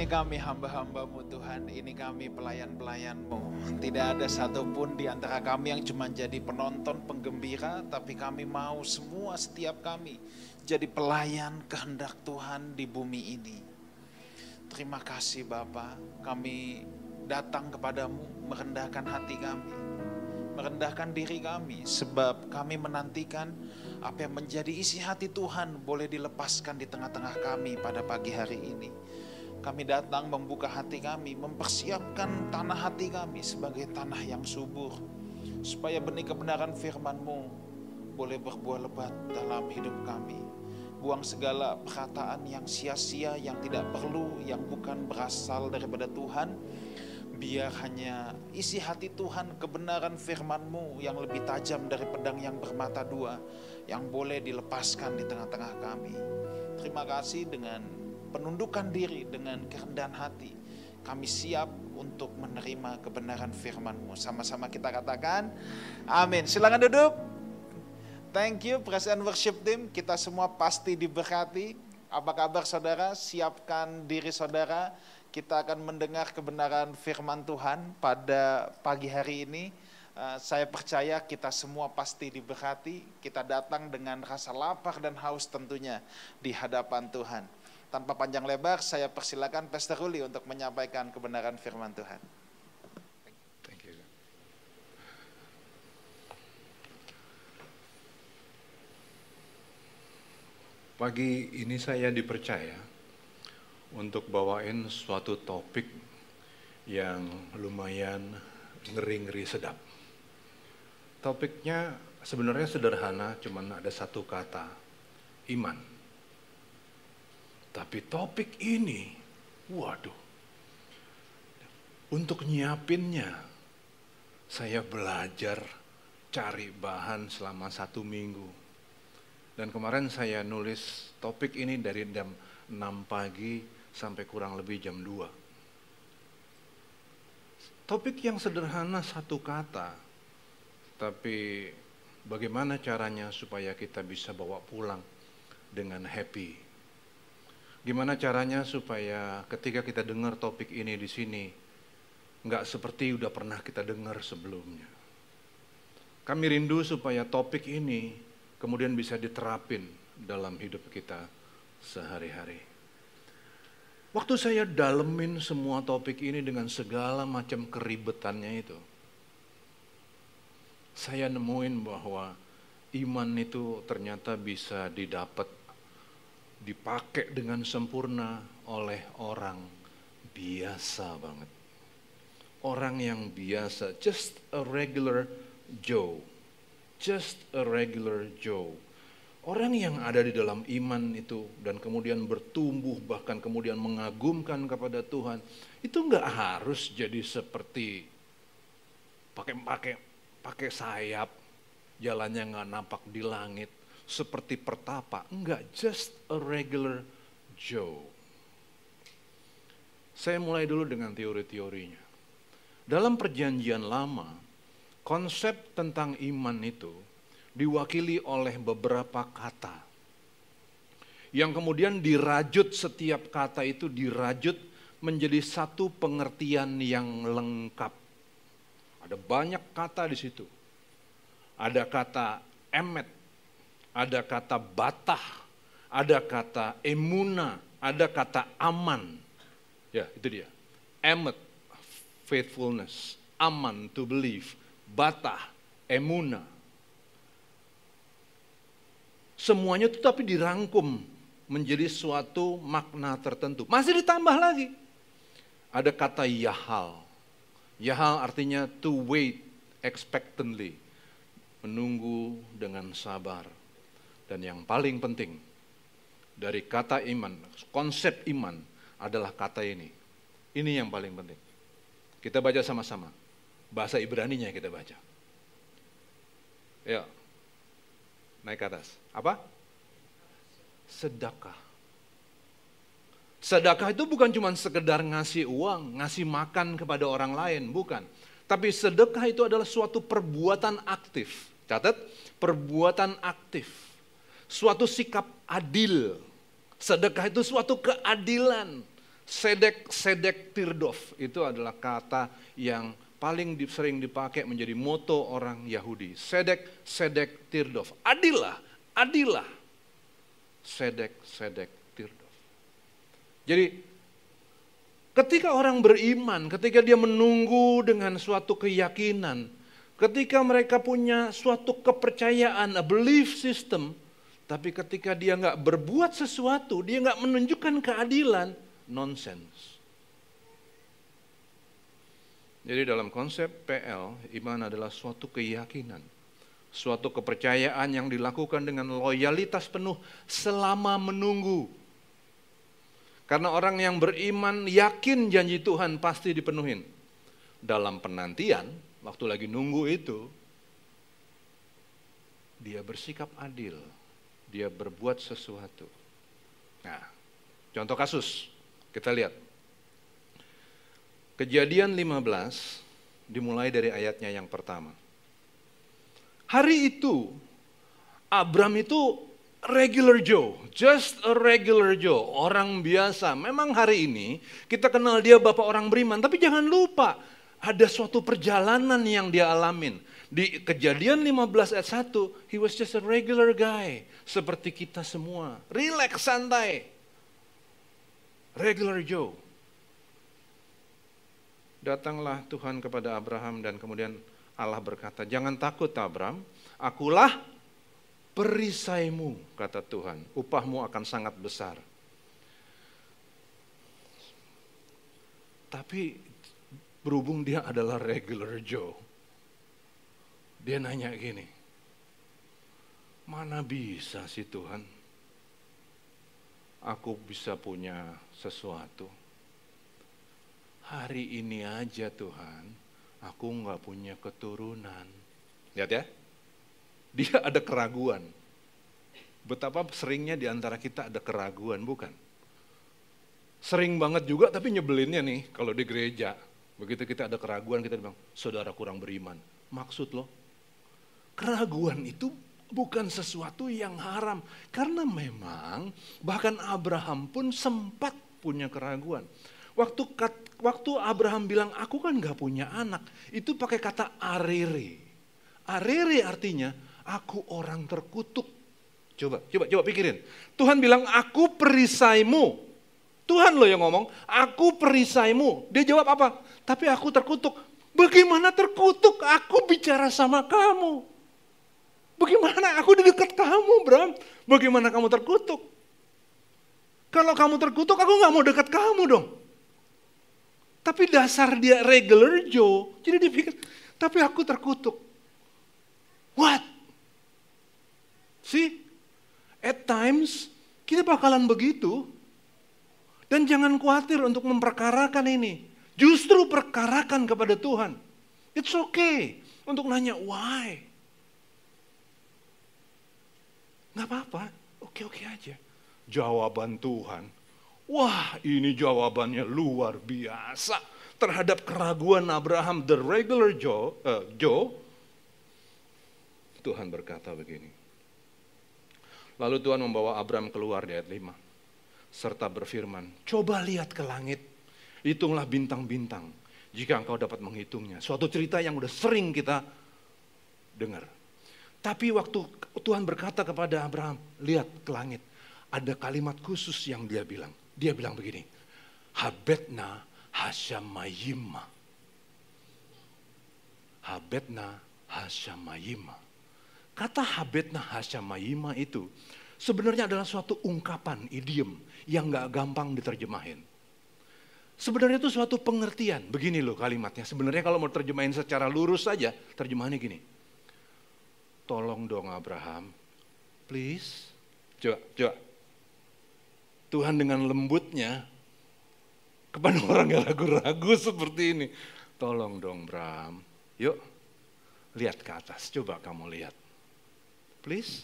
ini kami hamba-hambamu Tuhan, ini kami pelayan-pelayanmu. Tidak ada satupun di antara kami yang cuma jadi penonton, penggembira, tapi kami mau semua setiap kami jadi pelayan kehendak Tuhan di bumi ini. Terima kasih Bapa, kami datang kepadamu merendahkan hati kami, merendahkan diri kami, sebab kami menantikan apa yang menjadi isi hati Tuhan boleh dilepaskan di tengah-tengah kami pada pagi hari ini. Kami datang membuka hati kami, mempersiapkan tanah hati kami sebagai tanah yang subur. Supaya benih kebenaran firman-Mu boleh berbuah lebat dalam hidup kami. Buang segala perkataan yang sia-sia, yang tidak perlu, yang bukan berasal daripada Tuhan. Biar hanya isi hati Tuhan, kebenaran firman-Mu yang lebih tajam dari pedang yang bermata dua, yang boleh dilepaskan di tengah-tengah kami. Terima kasih dengan penundukan diri dengan kerendahan hati. Kami siap untuk menerima kebenaran firman-Mu. Sama-sama kita katakan, amin. Silakan duduk. Thank you, Presiden Worship Team. Kita semua pasti diberkati. Apa kabar saudara? Siapkan diri saudara. Kita akan mendengar kebenaran firman Tuhan pada pagi hari ini. Uh, saya percaya kita semua pasti diberkati. Kita datang dengan rasa lapar dan haus tentunya di hadapan Tuhan. Tanpa panjang lebar, saya persilakan Pastor Ruli untuk menyampaikan kebenaran firman Tuhan. Thank you. Pagi ini saya dipercaya untuk bawain suatu topik yang lumayan ngeri-ngeri sedap. Topiknya sebenarnya sederhana, cuman ada satu kata, iman. Tapi topik ini, waduh, untuk nyiapinnya, saya belajar cari bahan selama satu minggu. Dan kemarin saya nulis topik ini dari jam 6 pagi sampai kurang lebih jam 2. Topik yang sederhana satu kata, tapi bagaimana caranya supaya kita bisa bawa pulang dengan happy Gimana caranya supaya ketika kita dengar topik ini di sini, nggak seperti udah pernah kita dengar sebelumnya. Kami rindu supaya topik ini kemudian bisa diterapin dalam hidup kita sehari-hari. Waktu saya dalemin semua topik ini dengan segala macam keribetannya itu, saya nemuin bahwa iman itu ternyata bisa didapat dipakai dengan sempurna oleh orang biasa banget. Orang yang biasa, just a regular Joe. Just a regular Joe. Orang yang ada di dalam iman itu dan kemudian bertumbuh bahkan kemudian mengagumkan kepada Tuhan itu nggak harus jadi seperti pakai pakai pakai sayap jalannya nggak nampak di langit seperti pertapa. Enggak, just a regular Joe. Saya mulai dulu dengan teori-teorinya. Dalam perjanjian lama, konsep tentang iman itu diwakili oleh beberapa kata. Yang kemudian dirajut setiap kata itu dirajut menjadi satu pengertian yang lengkap. Ada banyak kata di situ. Ada kata emet, ada kata batah, ada kata emuna, ada kata aman. Ya, itu dia. Emet, faithfulness. Aman, to believe. Batah, emuna. Semuanya itu tapi dirangkum menjadi suatu makna tertentu. Masih ditambah lagi. Ada kata yahal. Yahal artinya to wait expectantly. Menunggu dengan sabar. Dan yang paling penting dari kata iman, konsep iman adalah kata ini. Ini yang paling penting. Kita baca sama-sama. Bahasa Ibrani-nya kita baca. Ya. Naik ke atas. Apa? Sedekah. Sedekah itu bukan cuma sekedar ngasih uang, ngasih makan kepada orang lain, bukan. Tapi sedekah itu adalah suatu perbuatan aktif. Catat, perbuatan aktif suatu sikap adil. Sedekah itu suatu keadilan. Sedek, sedek tirdov itu adalah kata yang paling sering dipakai menjadi moto orang Yahudi. Sedek, sedek tirdov. Adilah, adilah. Sedek, sedek tirdov. Jadi ketika orang beriman, ketika dia menunggu dengan suatu keyakinan, ketika mereka punya suatu kepercayaan, a belief system, tapi ketika dia nggak berbuat sesuatu, dia nggak menunjukkan keadilan, nonsense. Jadi dalam konsep PL, iman adalah suatu keyakinan, suatu kepercayaan yang dilakukan dengan loyalitas penuh selama menunggu. Karena orang yang beriman yakin janji Tuhan pasti dipenuhin. Dalam penantian, waktu lagi nunggu itu, dia bersikap adil, dia berbuat sesuatu. Nah, contoh kasus. Kita lihat. Kejadian 15 dimulai dari ayatnya yang pertama. Hari itu Abram itu regular Joe, just a regular Joe, orang biasa. Memang hari ini kita kenal dia bapak orang beriman, tapi jangan lupa ada suatu perjalanan yang dia alamin. Di kejadian 15 ayat 1, he was just a regular guy. Seperti kita semua. Relax, santai regular Joe. Datanglah Tuhan kepada Abraham dan kemudian Allah berkata, jangan takut Abraham, akulah perisaimu, kata Tuhan, upahmu akan sangat besar. Tapi berhubung dia adalah regular Joe, dia nanya gini, mana bisa sih Tuhan, aku bisa punya sesuatu. Hari ini aja Tuhan, aku nggak punya keturunan. Lihat ya, dia ada keraguan. Betapa seringnya di antara kita ada keraguan, bukan? Sering banget juga tapi nyebelinnya nih kalau di gereja. Begitu kita ada keraguan kita bilang, saudara kurang beriman. Maksud lo, keraguan itu bukan sesuatu yang haram. Karena memang bahkan Abraham pun sempat punya keraguan. Waktu waktu Abraham bilang aku kan gak punya anak, itu pakai kata arere. Arere artinya aku orang terkutuk. Coba, coba, coba pikirin. Tuhan bilang aku perisaimu. Tuhan loh yang ngomong, aku perisaimu. Dia jawab apa? Tapi aku terkutuk. Bagaimana terkutuk? Aku bicara sama kamu. Bagaimana aku di dekat kamu, Bram? Bagaimana kamu terkutuk? Kalau kamu terkutuk, aku nggak mau dekat kamu dong. Tapi dasar dia regular Joe, jadi dia pikir, tapi aku terkutuk. What? See? At times, kita bakalan begitu. Dan jangan khawatir untuk memperkarakan ini. Justru perkarakan kepada Tuhan. It's okay untuk nanya why. Nggak apa-apa, oke-oke aja. Jawaban Tuhan, wah ini jawabannya luar biasa. Terhadap keraguan Abraham, the regular Joe, uh, Joe, Tuhan berkata begini. Lalu Tuhan membawa Abraham keluar di ayat 5. Serta berfirman, coba lihat ke langit, hitunglah bintang-bintang. Jika engkau dapat menghitungnya. Suatu cerita yang udah sering kita dengar. Tapi waktu Tuhan berkata kepada Abraham, lihat ke langit. Ada kalimat khusus yang dia bilang. Dia bilang begini, Habetna hasyamayima. Habetna hasyamayima. Kata habetna hasyamayima itu sebenarnya adalah suatu ungkapan, idiom yang gak gampang diterjemahin. Sebenarnya itu suatu pengertian. Begini loh kalimatnya. Sebenarnya kalau mau terjemahin secara lurus saja, terjemahannya gini tolong dong Abraham, please. Coba, coba. Tuhan dengan lembutnya kepada orang yang ragu-ragu seperti ini. Tolong dong Abraham, yuk lihat ke atas, coba kamu lihat. Please,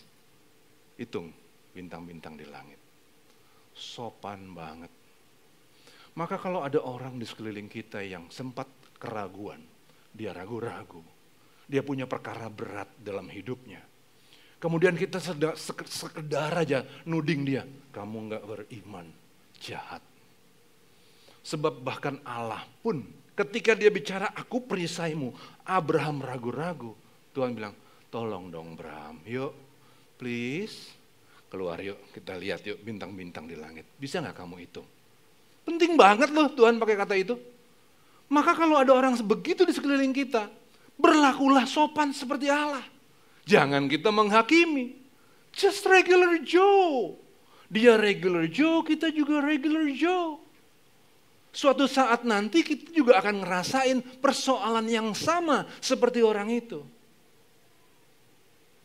hitung bintang-bintang di langit. Sopan banget. Maka kalau ada orang di sekeliling kita yang sempat keraguan, dia ragu-ragu, dia punya perkara berat dalam hidupnya. Kemudian kita sekedar aja nuding dia, kamu nggak beriman, jahat. Sebab bahkan Allah pun ketika dia bicara aku perisaimu, Abraham ragu-ragu. Tuhan bilang, tolong dong Bram, yuk please keluar yuk kita lihat yuk bintang-bintang di langit. Bisa nggak kamu itu? Penting banget loh Tuhan pakai kata itu. Maka kalau ada orang begitu di sekeliling kita, berlakulah sopan seperti Allah. Jangan kita menghakimi. Just regular Joe. Dia regular Joe, kita juga regular Joe. Suatu saat nanti kita juga akan ngerasain persoalan yang sama seperti orang itu.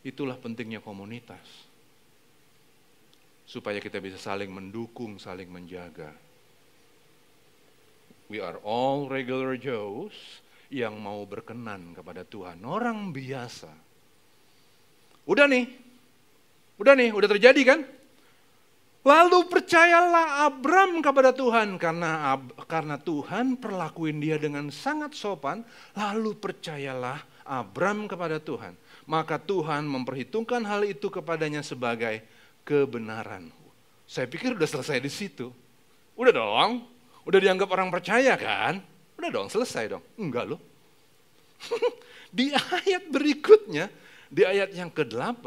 Itulah pentingnya komunitas. Supaya kita bisa saling mendukung, saling menjaga. We are all regular Joes yang mau berkenan kepada Tuhan. Orang biasa. Udah nih, udah nih, udah terjadi kan? Lalu percayalah Abram kepada Tuhan karena karena Tuhan perlakuin dia dengan sangat sopan. Lalu percayalah Abram kepada Tuhan. Maka Tuhan memperhitungkan hal itu kepadanya sebagai kebenaran. Saya pikir udah selesai di situ. Udah dong, udah dianggap orang percaya kan? Udah dong, selesai dong. Enggak loh. di ayat berikutnya, di ayat yang ke-8,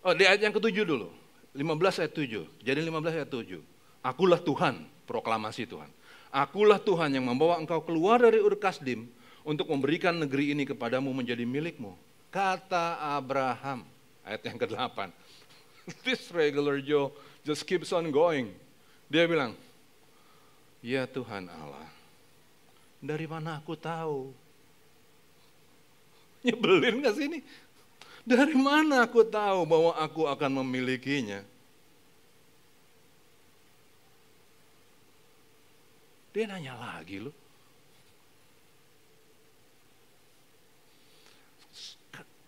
Oh, di ayat yang ketujuh dulu. 15 ayat 7. Jadi 15 ayat 7. Akulah Tuhan, proklamasi Tuhan. Akulah Tuhan yang membawa engkau keluar dari Ur Kasdim untuk memberikan negeri ini kepadamu menjadi milikmu. Kata Abraham, ayat yang ke-8. This regular Joe just keeps on going. Dia bilang, Ya Tuhan Allah, dari mana aku tahu? Nyebelin gak sih ini? Dari mana aku tahu bahwa aku akan memilikinya? Dia nanya lagi loh.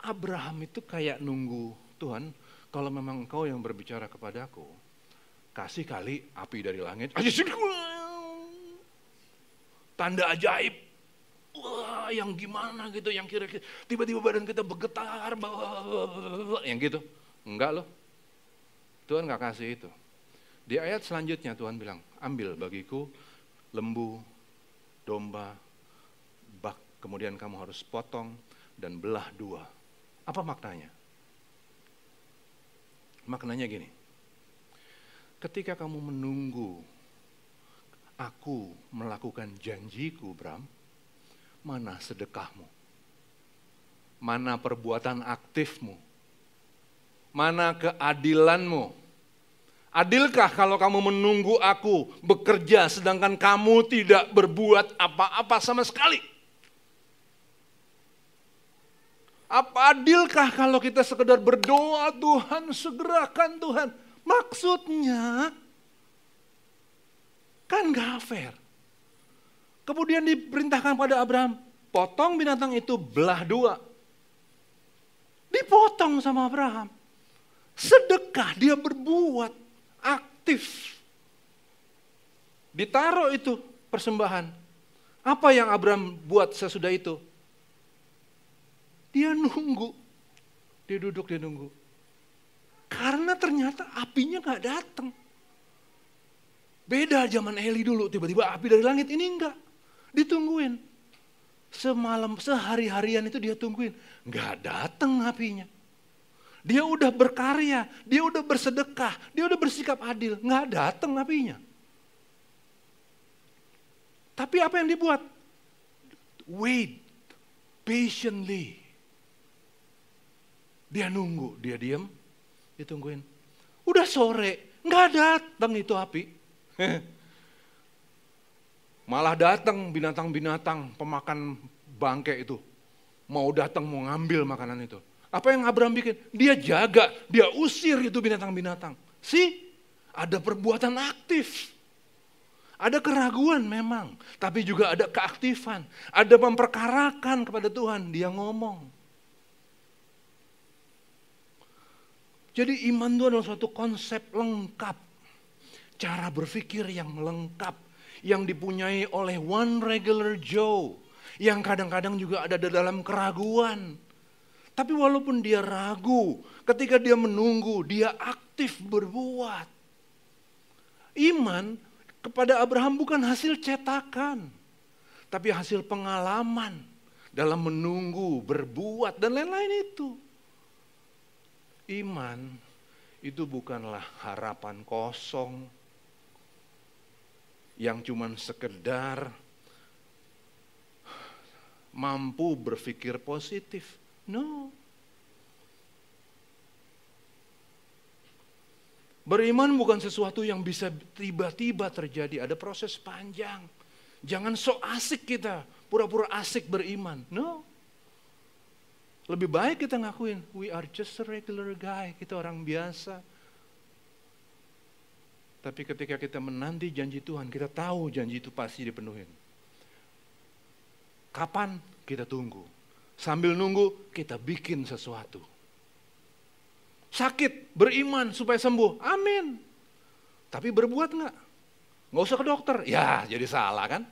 Abraham itu kayak nunggu Tuhan, kalau memang engkau yang berbicara kepadaku, kasih kali api dari langit. Tanda ajaib wah yang gimana gitu, yang kira-kira tiba-tiba badan kita bergetar, yang gitu. Enggak loh. Tuhan nggak kasih itu. Di ayat selanjutnya Tuhan bilang, ambil bagiku lembu, domba, bak, kemudian kamu harus potong dan belah dua. Apa maknanya? Maknanya gini, ketika kamu menunggu aku melakukan janjiku, Bram, mana sedekahmu? Mana perbuatan aktifmu? Mana keadilanmu? Adilkah kalau kamu menunggu aku bekerja sedangkan kamu tidak berbuat apa-apa sama sekali? Apa adilkah kalau kita sekedar berdoa Tuhan segerakan Tuhan? Maksudnya kan gak fair. Kemudian diperintahkan pada Abraham, potong binatang itu belah dua. Dipotong sama Abraham. Sedekah dia berbuat aktif. Ditaruh itu persembahan. Apa yang Abraham buat sesudah itu? Dia nunggu. Dia duduk, dia nunggu. Karena ternyata apinya gak datang. Beda zaman Eli dulu, tiba-tiba api dari langit, ini enggak. Ditungguin. Semalam, sehari-harian itu dia tungguin. Nggak datang apinya. Dia udah berkarya, dia udah bersedekah, dia udah bersikap adil. Nggak datang apinya. Tapi apa yang dibuat? Wait, patiently. Dia nunggu, dia diam, ditungguin. Udah sore, nggak datang itu api. Malah datang binatang-binatang pemakan bangke itu. Mau datang mau ngambil makanan itu. Apa yang Abraham bikin? Dia jaga, dia usir itu binatang-binatang. Si, ada perbuatan aktif. Ada keraguan memang, tapi juga ada keaktifan. Ada memperkarakan kepada Tuhan, dia ngomong. Jadi iman itu adalah suatu konsep lengkap. Cara berpikir yang lengkap yang dipunyai oleh one regular Joe yang kadang-kadang juga ada di dalam keraguan. Tapi walaupun dia ragu, ketika dia menunggu, dia aktif berbuat. Iman kepada Abraham bukan hasil cetakan, tapi hasil pengalaman dalam menunggu, berbuat, dan lain-lain itu. Iman itu bukanlah harapan kosong yang cuman sekedar mampu berpikir positif. No. Beriman bukan sesuatu yang bisa tiba-tiba terjadi, ada proses panjang. Jangan sok asik kita, pura-pura asik beriman. No. Lebih baik kita ngakuin, we are just a regular guy, kita orang biasa. Tapi ketika kita menanti janji Tuhan, kita tahu janji itu pasti dipenuhin. Kapan? Kita tunggu. Sambil nunggu, kita bikin sesuatu sakit, beriman supaya sembuh. Amin. Tapi berbuat nggak? Nggak usah ke dokter. Ya, jadi salah kan?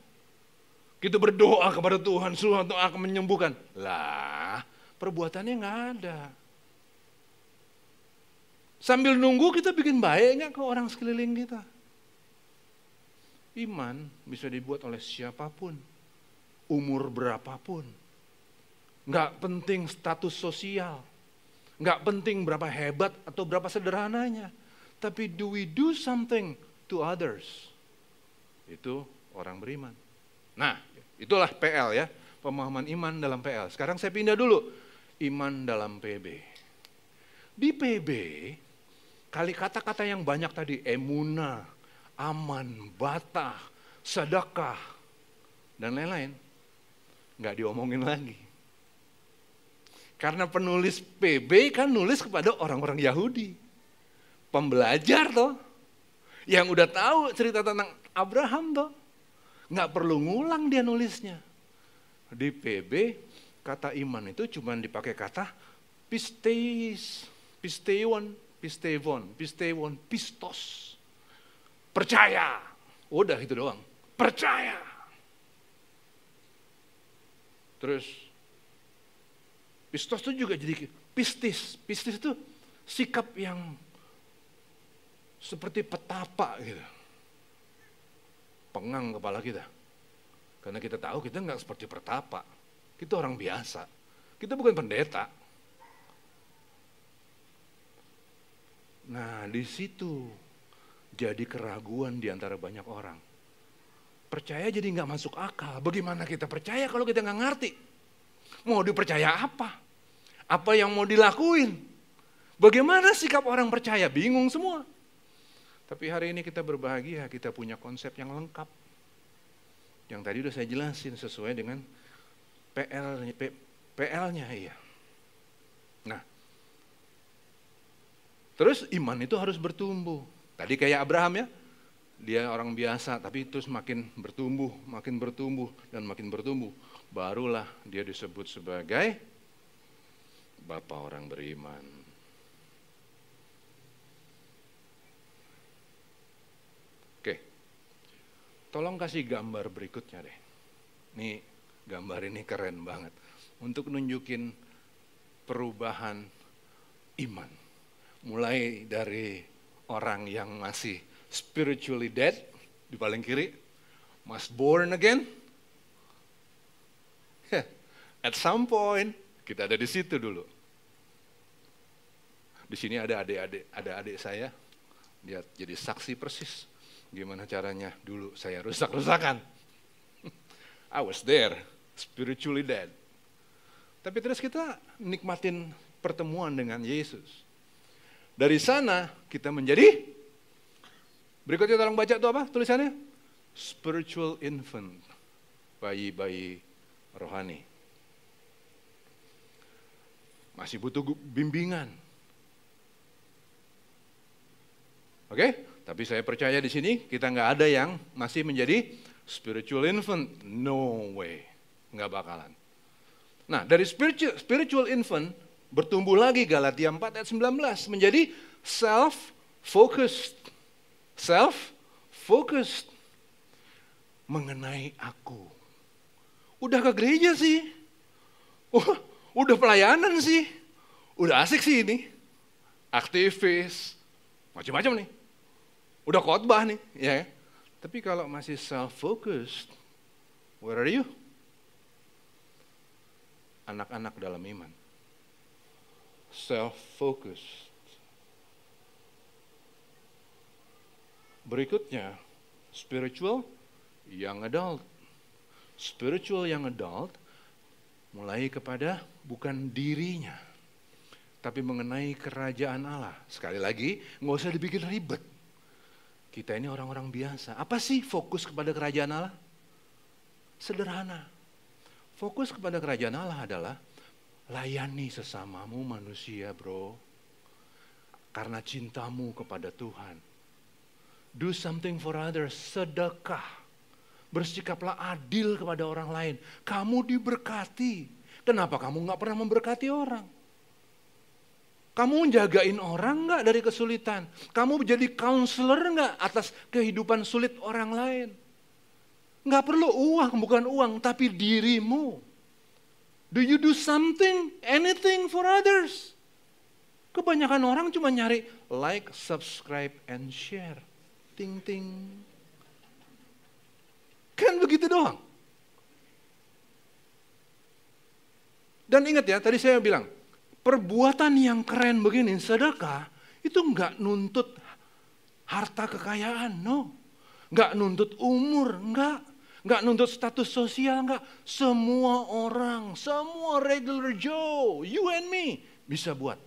Kita berdoa kepada Tuhan, Tuhan akan menyembuhkan. Lah, perbuatannya nggak ada. Sambil nunggu kita bikin baik ke orang sekeliling kita? Iman bisa dibuat oleh siapa pun, umur berapapun. Nggak penting status sosial, Nggak penting berapa hebat atau berapa sederhananya. Tapi do we do something to others? Itu orang beriman. Nah, itulah PL ya. Pemahaman iman dalam PL. Sekarang saya pindah dulu. Iman dalam PB. Di PB, kali kata-kata yang banyak tadi. Emuna, aman, batah, sedekah, dan lain-lain. Nggak diomongin lagi karena penulis PB kan nulis kepada orang-orang Yahudi. Pembelajar toh. Yang udah tahu cerita tentang Abraham toh. Nggak perlu ngulang dia nulisnya. Di PB kata iman itu cuma dipakai kata pistes, pisteion, pistevon, pistevon, pistos. Percaya. Udah itu doang. Percaya. Terus Pistos itu juga jadi pistis. Pistis itu sikap yang seperti petapa gitu. Pengang kepala kita. Karena kita tahu kita nggak seperti petapa. Kita orang biasa. Kita bukan pendeta. Nah di situ jadi keraguan di antara banyak orang. Percaya jadi nggak masuk akal. Bagaimana kita percaya kalau kita nggak ngerti? Mau dipercaya apa? Apa yang mau dilakuin? Bagaimana sikap orang percaya? Bingung semua. Tapi hari ini kita berbahagia, kita punya konsep yang lengkap. Yang tadi udah saya jelasin sesuai dengan PL, PL-nya iya. Nah, terus iman itu harus bertumbuh. Tadi kayak Abraham ya, dia orang biasa tapi terus makin bertumbuh, makin bertumbuh dan makin bertumbuh barulah dia disebut sebagai Bapak orang beriman. Oke, tolong kasih gambar berikutnya deh. Nih, gambar ini keren banget. Untuk nunjukin perubahan iman. Mulai dari orang yang masih spiritually dead, di paling kiri, mas born again, At some point kita ada di situ dulu. Di sini ada adik-adik, ada adik saya, dia jadi saksi persis gimana caranya dulu saya rusak-rusakan. I was there, spiritually dead. Tapi terus kita nikmatin pertemuan dengan Yesus. Dari sana kita menjadi, berikutnya tolong baca itu apa tulisannya? Spiritual infant, bayi-bayi rohani. Masih butuh bimbingan. Oke, okay? tapi saya percaya di sini kita nggak ada yang masih menjadi spiritual infant. No way, nggak bakalan. Nah, dari spiritual, spiritual infant bertumbuh lagi Galatia 4 ayat 19 menjadi self-focused. Self-focused mengenai aku. Udah ke gereja sih. Oh, udah pelayanan sih, udah asik sih ini, aktivis, macam-macam nih. Udah khotbah nih, ya. Tapi kalau masih self-focused, where are you? Anak-anak dalam iman. Self-focused. Berikutnya, spiritual young adult. Spiritual young adult mulai kepada bukan dirinya, tapi mengenai kerajaan Allah. Sekali lagi, nggak usah dibikin ribet. Kita ini orang-orang biasa. Apa sih fokus kepada kerajaan Allah? Sederhana. Fokus kepada kerajaan Allah adalah layani sesamamu manusia bro. Karena cintamu kepada Tuhan. Do something for others, sedekah. Bersikaplah adil kepada orang lain. Kamu diberkati. Kenapa kamu nggak pernah memberkati orang? Kamu jagain orang nggak dari kesulitan? Kamu jadi counselor nggak atas kehidupan sulit orang lain? Nggak perlu uang, bukan uang, tapi dirimu. Do you do something, anything for others? Kebanyakan orang cuma nyari like, subscribe, and share. Ting ting. Kan begitu doang. Dan ingat ya, tadi saya bilang, perbuatan yang keren begini, sedekah, itu nggak nuntut harta kekayaan, no. Nggak nuntut umur, nggak. Nggak nuntut status sosial, nggak. Semua orang, semua regular Joe, you and me, bisa buat.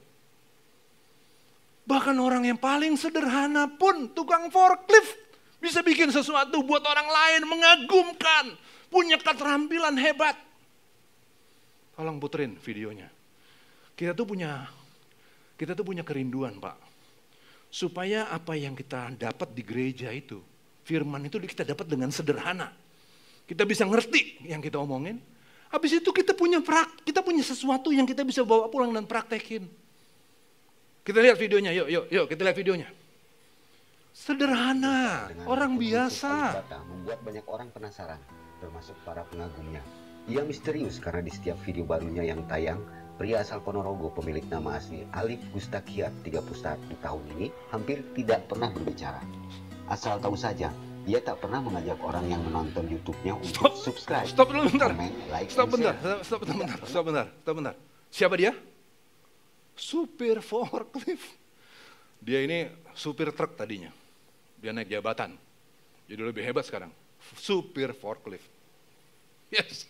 Bahkan orang yang paling sederhana pun tukang forklift bisa bikin sesuatu buat orang lain mengagumkan, punya keterampilan hebat. Tolong puterin videonya. Kita tuh punya kita tuh punya kerinduan, Pak. Supaya apa yang kita dapat di gereja itu, firman itu kita dapat dengan sederhana. Kita bisa ngerti yang kita omongin. Habis itu kita punya prak, kita punya sesuatu yang kita bisa bawa pulang dan praktekin. Kita lihat videonya, yuk, yuk, yuk, kita lihat videonya. Sederhana, orang biasa. membuat banyak orang penasaran, termasuk para pengagumnya. Ia misterius karena di setiap video barunya yang tayang, pria asal Ponorogo pemilik nama asli Alif Gustakiat 31 tahun ini hampir tidak pernah berbicara. Asal tahu saja, ia tak pernah mengajak orang yang menonton YouTube-nya untuk Stop, subscribe, Stop dulu bentar. like, Stop bentar, stop bentar, stop bentar, stop bentar. Siapa dia? Supir forklift. Dia ini supir truk tadinya. Dia naik jabatan. Jadi lebih hebat sekarang. Supir forklift. Yes.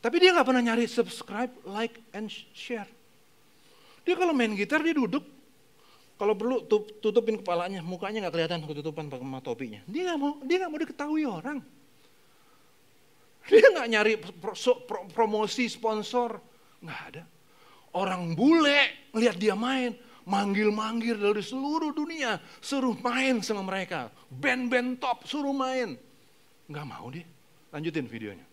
Tapi dia nggak pernah nyari subscribe, like, and share. Dia kalau main gitar dia duduk, kalau perlu tup- tutupin kepalanya, mukanya nggak kelihatan ketutupan sama topinya. Dia nggak mau, dia nggak mau diketahui orang. Dia nggak nyari promosi sponsor, nggak ada. Orang bule lihat dia main, manggil-manggil dari seluruh dunia, suruh main sama mereka. Band-band top suruh main. Nggak mau dia. Lanjutin videonya.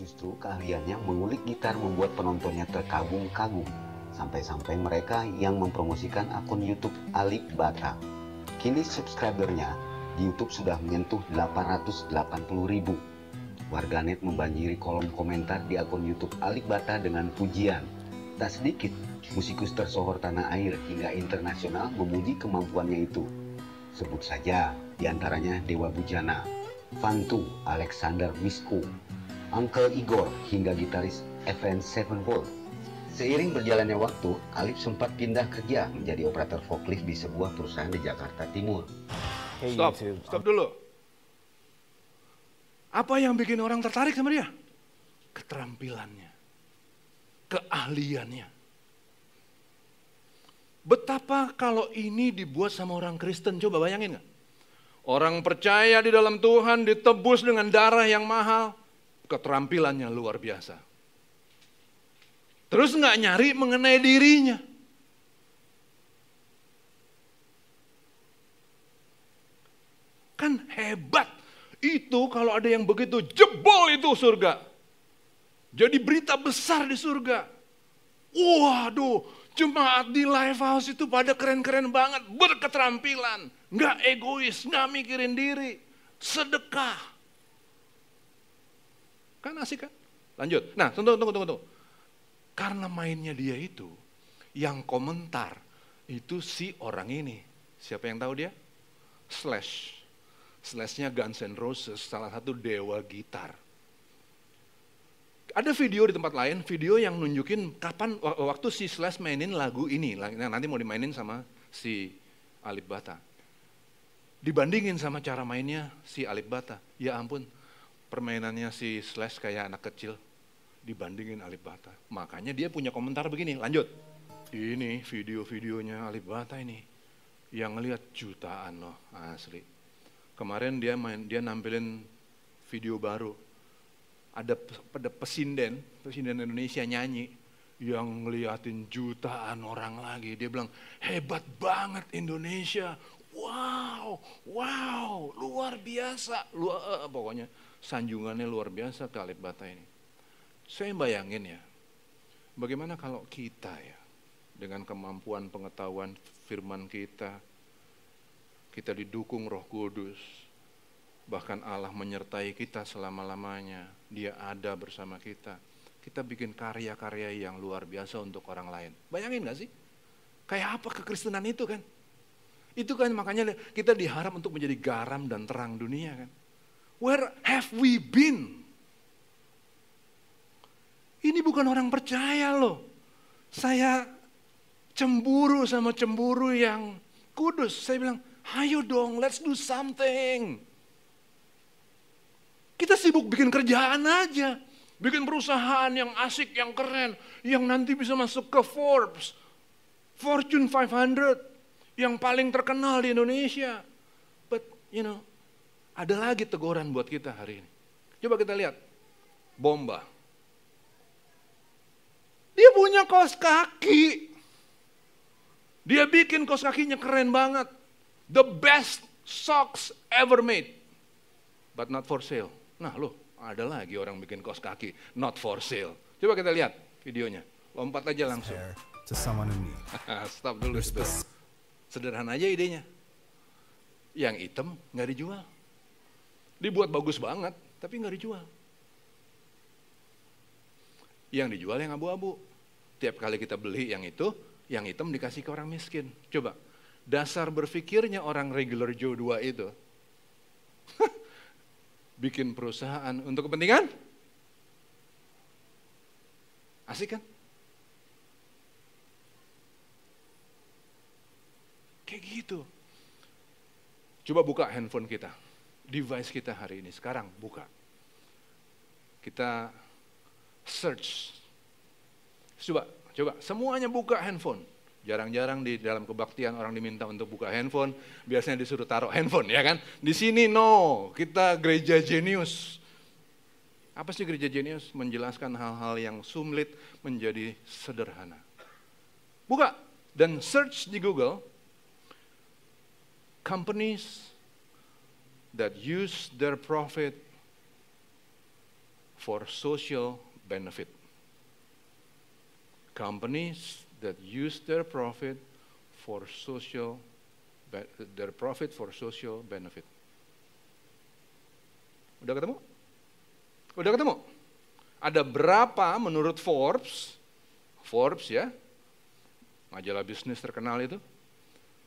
Justru keahliannya mengulik gitar membuat penontonnya terkagum-kagum. Sampai-sampai mereka yang mempromosikan akun YouTube Alip Bata. Kini subscribernya di YouTube sudah menyentuh 880 ribu. Warganet membanjiri kolom komentar di akun YouTube Alip Bata dengan pujian. Tak sedikit, musikus tersohor tanah air hingga internasional memuji kemampuannya itu. Sebut saja di antaranya Dewa Bujana, Fantu, Alexander Misko, Uncle Igor hingga gitaris Event Sevenfold. Seiring berjalannya waktu, Alif sempat pindah kerja menjadi operator forklift di sebuah perusahaan di Jakarta Timur. Hey Stop, YouTube. stop dulu. Apa yang bikin orang tertarik sama dia? Keterampilannya, keahliannya. Betapa kalau ini dibuat sama orang Kristen, coba bayangin nggak? Orang percaya di dalam Tuhan ditebus dengan darah yang mahal, keterampilannya luar biasa. Terus nggak nyari mengenai dirinya. Kan hebat. Itu kalau ada yang begitu jebol itu surga. Jadi berita besar di surga. Waduh, jemaat di live house itu pada keren-keren banget, berketerampilan, nggak egois, nggak mikirin diri, sedekah. Kan asik kan? Lanjut. Nah, tunggu, tunggu, tunggu, tunggu. Karena mainnya dia itu, yang komentar, itu si orang ini. Siapa yang tahu dia? Slash. Slashnya Guns N' Roses, salah satu dewa gitar. Ada video di tempat lain, video yang nunjukin kapan waktu si Slash mainin lagu ini, nanti mau dimainin sama si Alip Bata. Dibandingin sama cara mainnya si Alip Bata, ya ampun, permainannya si Slash kayak anak kecil dibandingin Alip Bata. Makanya dia punya komentar begini, lanjut. Ini video-videonya Alip Bata ini, yang ngeliat jutaan loh, asli. Kemarin dia main, dia nampilin video baru, ada pada pesinden, pesinden Indonesia nyanyi yang ngeliatin jutaan orang lagi. Dia bilang, hebat banget Indonesia. Wow, wow, luar biasa. Luar, eh, pokoknya sanjungannya luar biasa ke Alif Bata ini. Saya bayangin ya, bagaimana kalau kita ya, dengan kemampuan pengetahuan firman kita, kita didukung roh kudus, bahkan Allah menyertai kita selama-lamanya, dia ada bersama kita. Kita bikin karya-karya yang luar biasa untuk orang lain. Bayangin gak sih? Kayak apa kekristenan itu kan? Itu kan makanya kita diharap untuk menjadi garam dan terang dunia kan. Where have we been? Ini bukan orang percaya loh. Saya cemburu sama cemburu yang kudus. Saya bilang, ayo dong let's do something. Kita sibuk bikin kerjaan aja. Bikin perusahaan yang asik, yang keren. Yang nanti bisa masuk ke Forbes. Fortune 500. Yang paling terkenal di Indonesia. But, you know, ada lagi teguran buat kita hari ini. Coba kita lihat. Bomba. Dia punya kaos kaki. Dia bikin kaos kakinya keren banget. The best socks ever made. But not for sale. Nah loh, ada lagi orang bikin kos kaki, not for sale. Coba kita lihat videonya. Lompat aja langsung. Stop dulu. Sederhana aja idenya. Yang hitam nggak dijual. Dibuat bagus banget, tapi nggak dijual. Yang dijual yang abu-abu. Tiap kali kita beli yang itu, yang hitam dikasih ke orang miskin. Coba, dasar berpikirnya orang regular Joe 2 itu. bikin perusahaan untuk kepentingan? Asik kan? Kayak gitu. Coba buka handphone kita, device kita hari ini. Sekarang buka. Kita search. Coba, coba semuanya buka handphone. Jarang-jarang di dalam kebaktian orang diminta untuk buka handphone, biasanya disuruh taruh handphone ya kan. Di sini no, kita gereja jenius. Apa sih gereja jenius? Menjelaskan hal-hal yang sulit menjadi sederhana. Buka dan search di Google companies that use their profit for social benefit. Companies that use their profit for social their profit for social benefit. Udah ketemu? Udah ketemu? Ada berapa menurut Forbes? Forbes ya, majalah bisnis terkenal itu.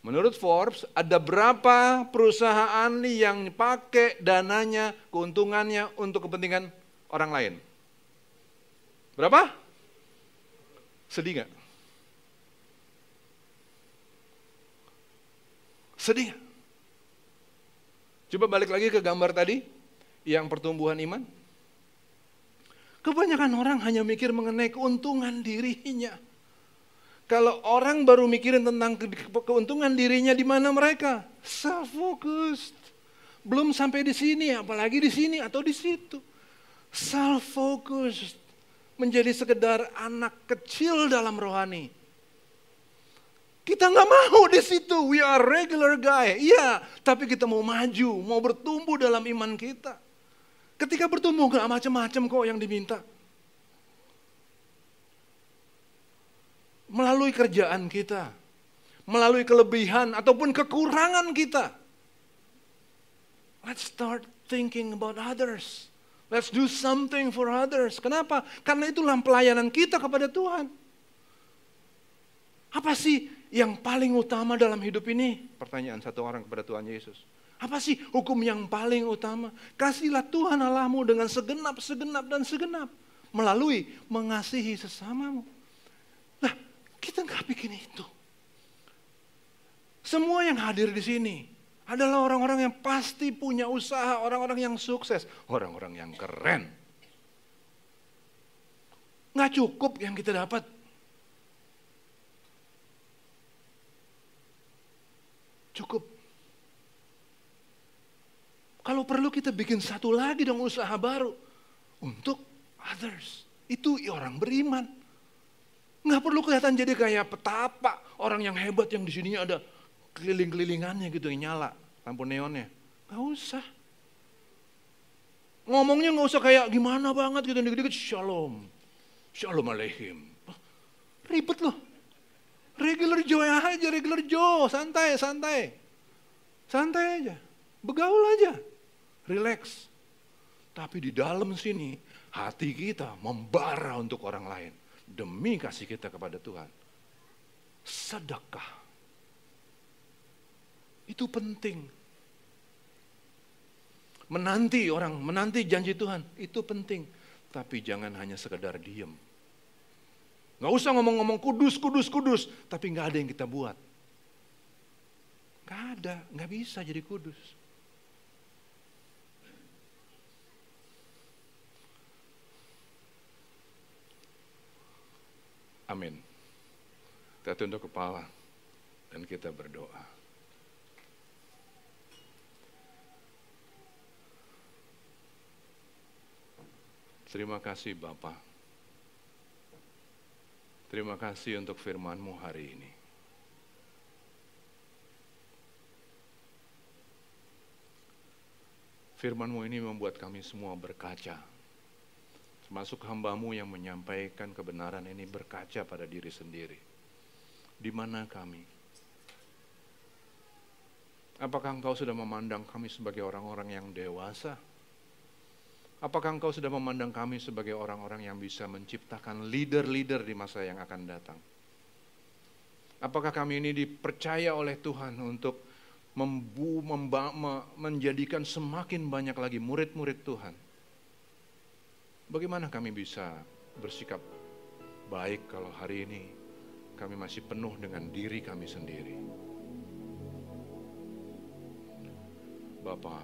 Menurut Forbes, ada berapa perusahaan yang pakai dananya, keuntungannya untuk kepentingan orang lain? Berapa? Sedih nggak? Sedih. Coba balik lagi ke gambar tadi, yang pertumbuhan iman. Kebanyakan orang hanya mikir mengenai keuntungan dirinya. Kalau orang baru mikirin tentang keuntungan dirinya di mana mereka? Self-focused. Belum sampai di sini, apalagi di sini atau di situ. Self-focused. Menjadi sekedar anak kecil dalam rohani kita nggak mau di situ. We are regular guy. Iya, tapi kita mau maju, mau bertumbuh dalam iman kita. Ketika bertumbuh nggak macam-macam kok yang diminta. Melalui kerjaan kita, melalui kelebihan ataupun kekurangan kita. Let's start thinking about others. Let's do something for others. Kenapa? Karena itulah pelayanan kita kepada Tuhan. Apa sih yang paling utama dalam hidup ini? Pertanyaan satu orang kepada Tuhan Yesus. Apa sih hukum yang paling utama? Kasihlah Tuhan Allahmu dengan segenap, segenap, dan segenap. Melalui mengasihi sesamamu. Nah, kita nggak bikin itu. Semua yang hadir di sini adalah orang-orang yang pasti punya usaha, orang-orang yang sukses, orang-orang yang keren. Nggak cukup yang kita dapat. Cukup. Kalau perlu kita bikin satu lagi dong usaha baru. Untuk others. Itu orang beriman. Nggak perlu kelihatan jadi kayak petapa. Orang yang hebat yang di sininya ada keliling-kelilingannya gitu yang nyala. Lampu neonnya. Nggak usah. Ngomongnya nggak usah kayak gimana banget gitu. Dikit-dikit shalom. Shalom aleihim. Ribet loh. Regular Joe aja, regular Joe. Santai, santai. Santai aja. Begaul aja. Relax. Tapi di dalam sini hati kita membara untuk orang lain. Demi kasih kita kepada Tuhan. Sedekah. Itu penting. Menanti orang, menanti janji Tuhan, itu penting. Tapi jangan hanya sekedar diem. Gak usah ngomong-ngomong kudus, kudus, kudus. Tapi gak ada yang kita buat. Gak ada, gak bisa jadi kudus. Amin. Kita tunduk kepala dan kita berdoa. Terima kasih Bapak. Terima kasih untuk firman-Mu hari ini. Firman-Mu ini membuat kami semua berkaca. Termasuk hambamu yang menyampaikan kebenaran ini berkaca pada diri sendiri. Di mana kami? Apakah engkau sudah memandang kami sebagai orang-orang yang dewasa? Apakah engkau sudah memandang kami sebagai orang-orang yang bisa menciptakan leader-leader di masa yang akan datang? Apakah kami ini dipercaya oleh Tuhan untuk membu, memba, menjadikan semakin banyak lagi murid-murid Tuhan? Bagaimana kami bisa bersikap baik kalau hari ini kami masih penuh dengan diri kami sendiri? Bapak,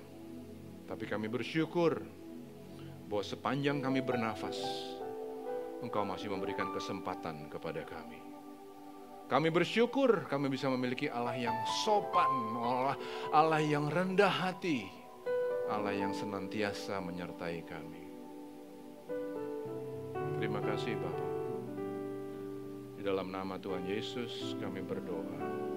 tapi kami bersyukur bahwa sepanjang kami bernafas, Engkau masih memberikan kesempatan kepada kami. Kami bersyukur kami bisa memiliki Allah yang sopan, Allah, yang rendah hati, Allah yang senantiasa menyertai kami. Terima kasih Bapak. Di dalam nama Tuhan Yesus kami berdoa.